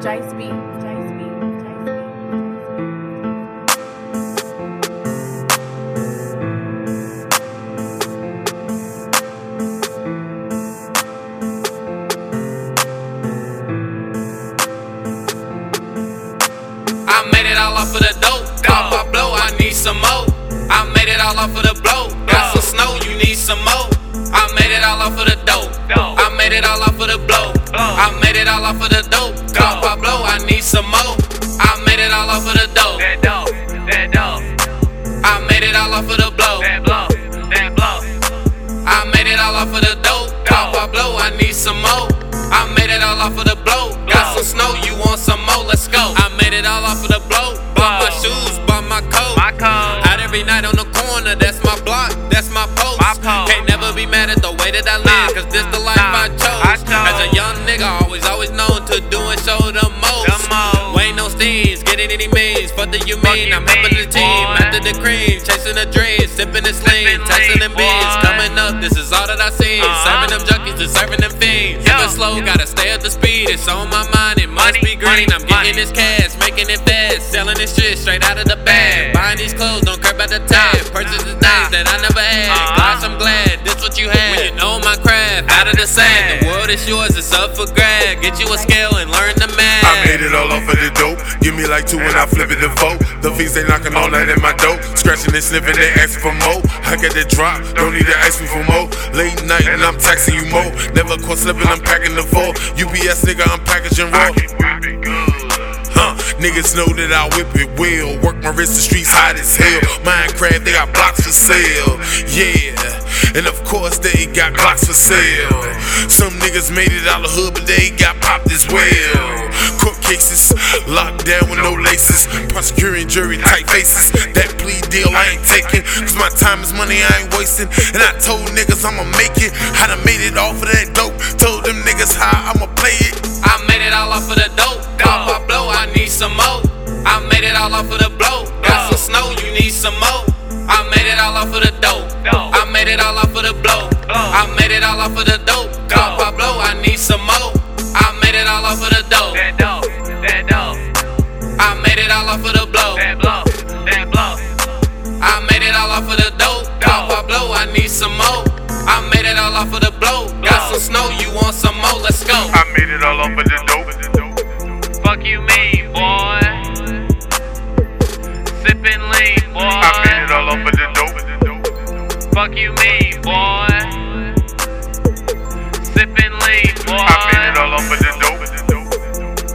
Jace B. I made it all off of the dope. Pop, I blow, I need some more. I made it all off of the blow. Got some snow, you need some more. I made it all off of the dope. I made it all off of the blow. I made it all off of the all off of the dope. Pop, I blow, I need some more. I made it all off of the blow. Got some snow, you want some more? Let's go. I made it all off of the blow. Bought my shoes, bought my coat. My coat. Out every night on the corner, that's my block, that's my post. My post. Can't never be mad at the way that I live, cause this the life I chose. I chose. As a young nigga, always, always known to do and show the most. The most. Wait no steams, getting any means. Fuck the you mean? You I'm helping the team, boy. after the cream, chasing the dreams, sipping the sleep, texting and beats that I see. Serving them junkies and serving them fiends. Never slow, gotta stay up the speed. It's on my mind, it must be green. I'm getting this cash, making it fast, selling this shit straight out of the bag. Buying these clothes, don't care about the tag. Purchase the things that I never had. Gosh, I'm glad this what you had. When you know my craft, out of the sand. The world is yours, it's up for grab. Get you a scale and learn the math. I made it all off of the dope. Give me like two when I flip it to four. The fiends they knocking all that in my dope. Scratching and sniffing, they asking for more. I get that drop, don't need to ask me for more. Night and I'm taxing you more. Never caught slipping, I'm packing the four. UPS nigga, I'm packaging raw. Huh, niggas know that I whip it well. Work my wrist, the streets hot as hell. Minecraft, they got blocks for sale. Yeah, and of course they got blocks for sale. Some niggas made it out of hood, but they got popped as well. Court cases, locked down with no laces. Prosecuting jury tight faces. That deal I ain't taking. Cause my time is money I ain't wasting. And I told niggas I'ma make it. I done made it off of that dope. Told them niggas how I'ma play it. I made it all off of the dope. Pop, I blow, I need some more. I made it all off of the blow. Got some snow, you need some more. I made it all off of the dope. I made it all off of the blow. I made it all off of the dope. Pop, I blow, I need some more. I made it all off of the dope. Fuck you mean, boy? Sippin' lean, boy. I made it all off of the dope.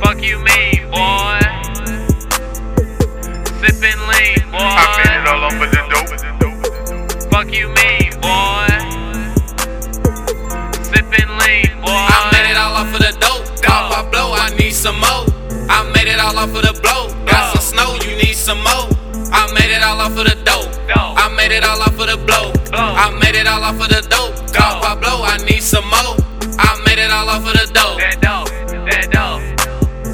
Fuck you mean, boy? Sippin' lean, boy. I made it all off of the dope. Fuck you mean, boy? Sippin' lean, boy. I made it all off of the dope. Pop, I blow, I need some more. I made it all off of the blow. Got some snow, you need some more. I made it all off of the dope. I made it all I made it all off of the dope. I blow, I need some more. I made it all off of the dope. That dope, that dope,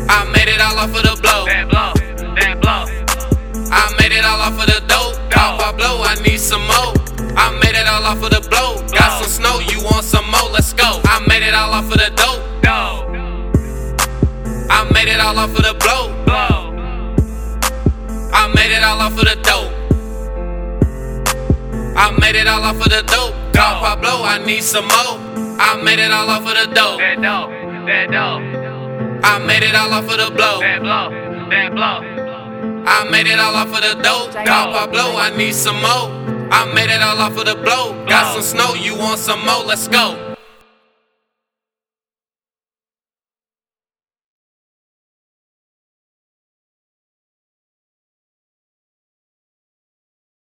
I made it all off of the blow. that blow, that blow. I made it all off of the dope. I blow, I need some more. I made it all off of the blow. Got some snow, you want some more? Let's go. I made it all off of the dope. I made it all off of the blow. blow. I made it all off of the dope. I made it all off of the dope. I blow, I need some more. I made it all off of the dope. That dope, that dope, I made it all off of the blow. that blow, that blow. I made it all off of the dope. I blow, I need some more. I made it all off of the blow. Got some snow, you want some more? Let's go.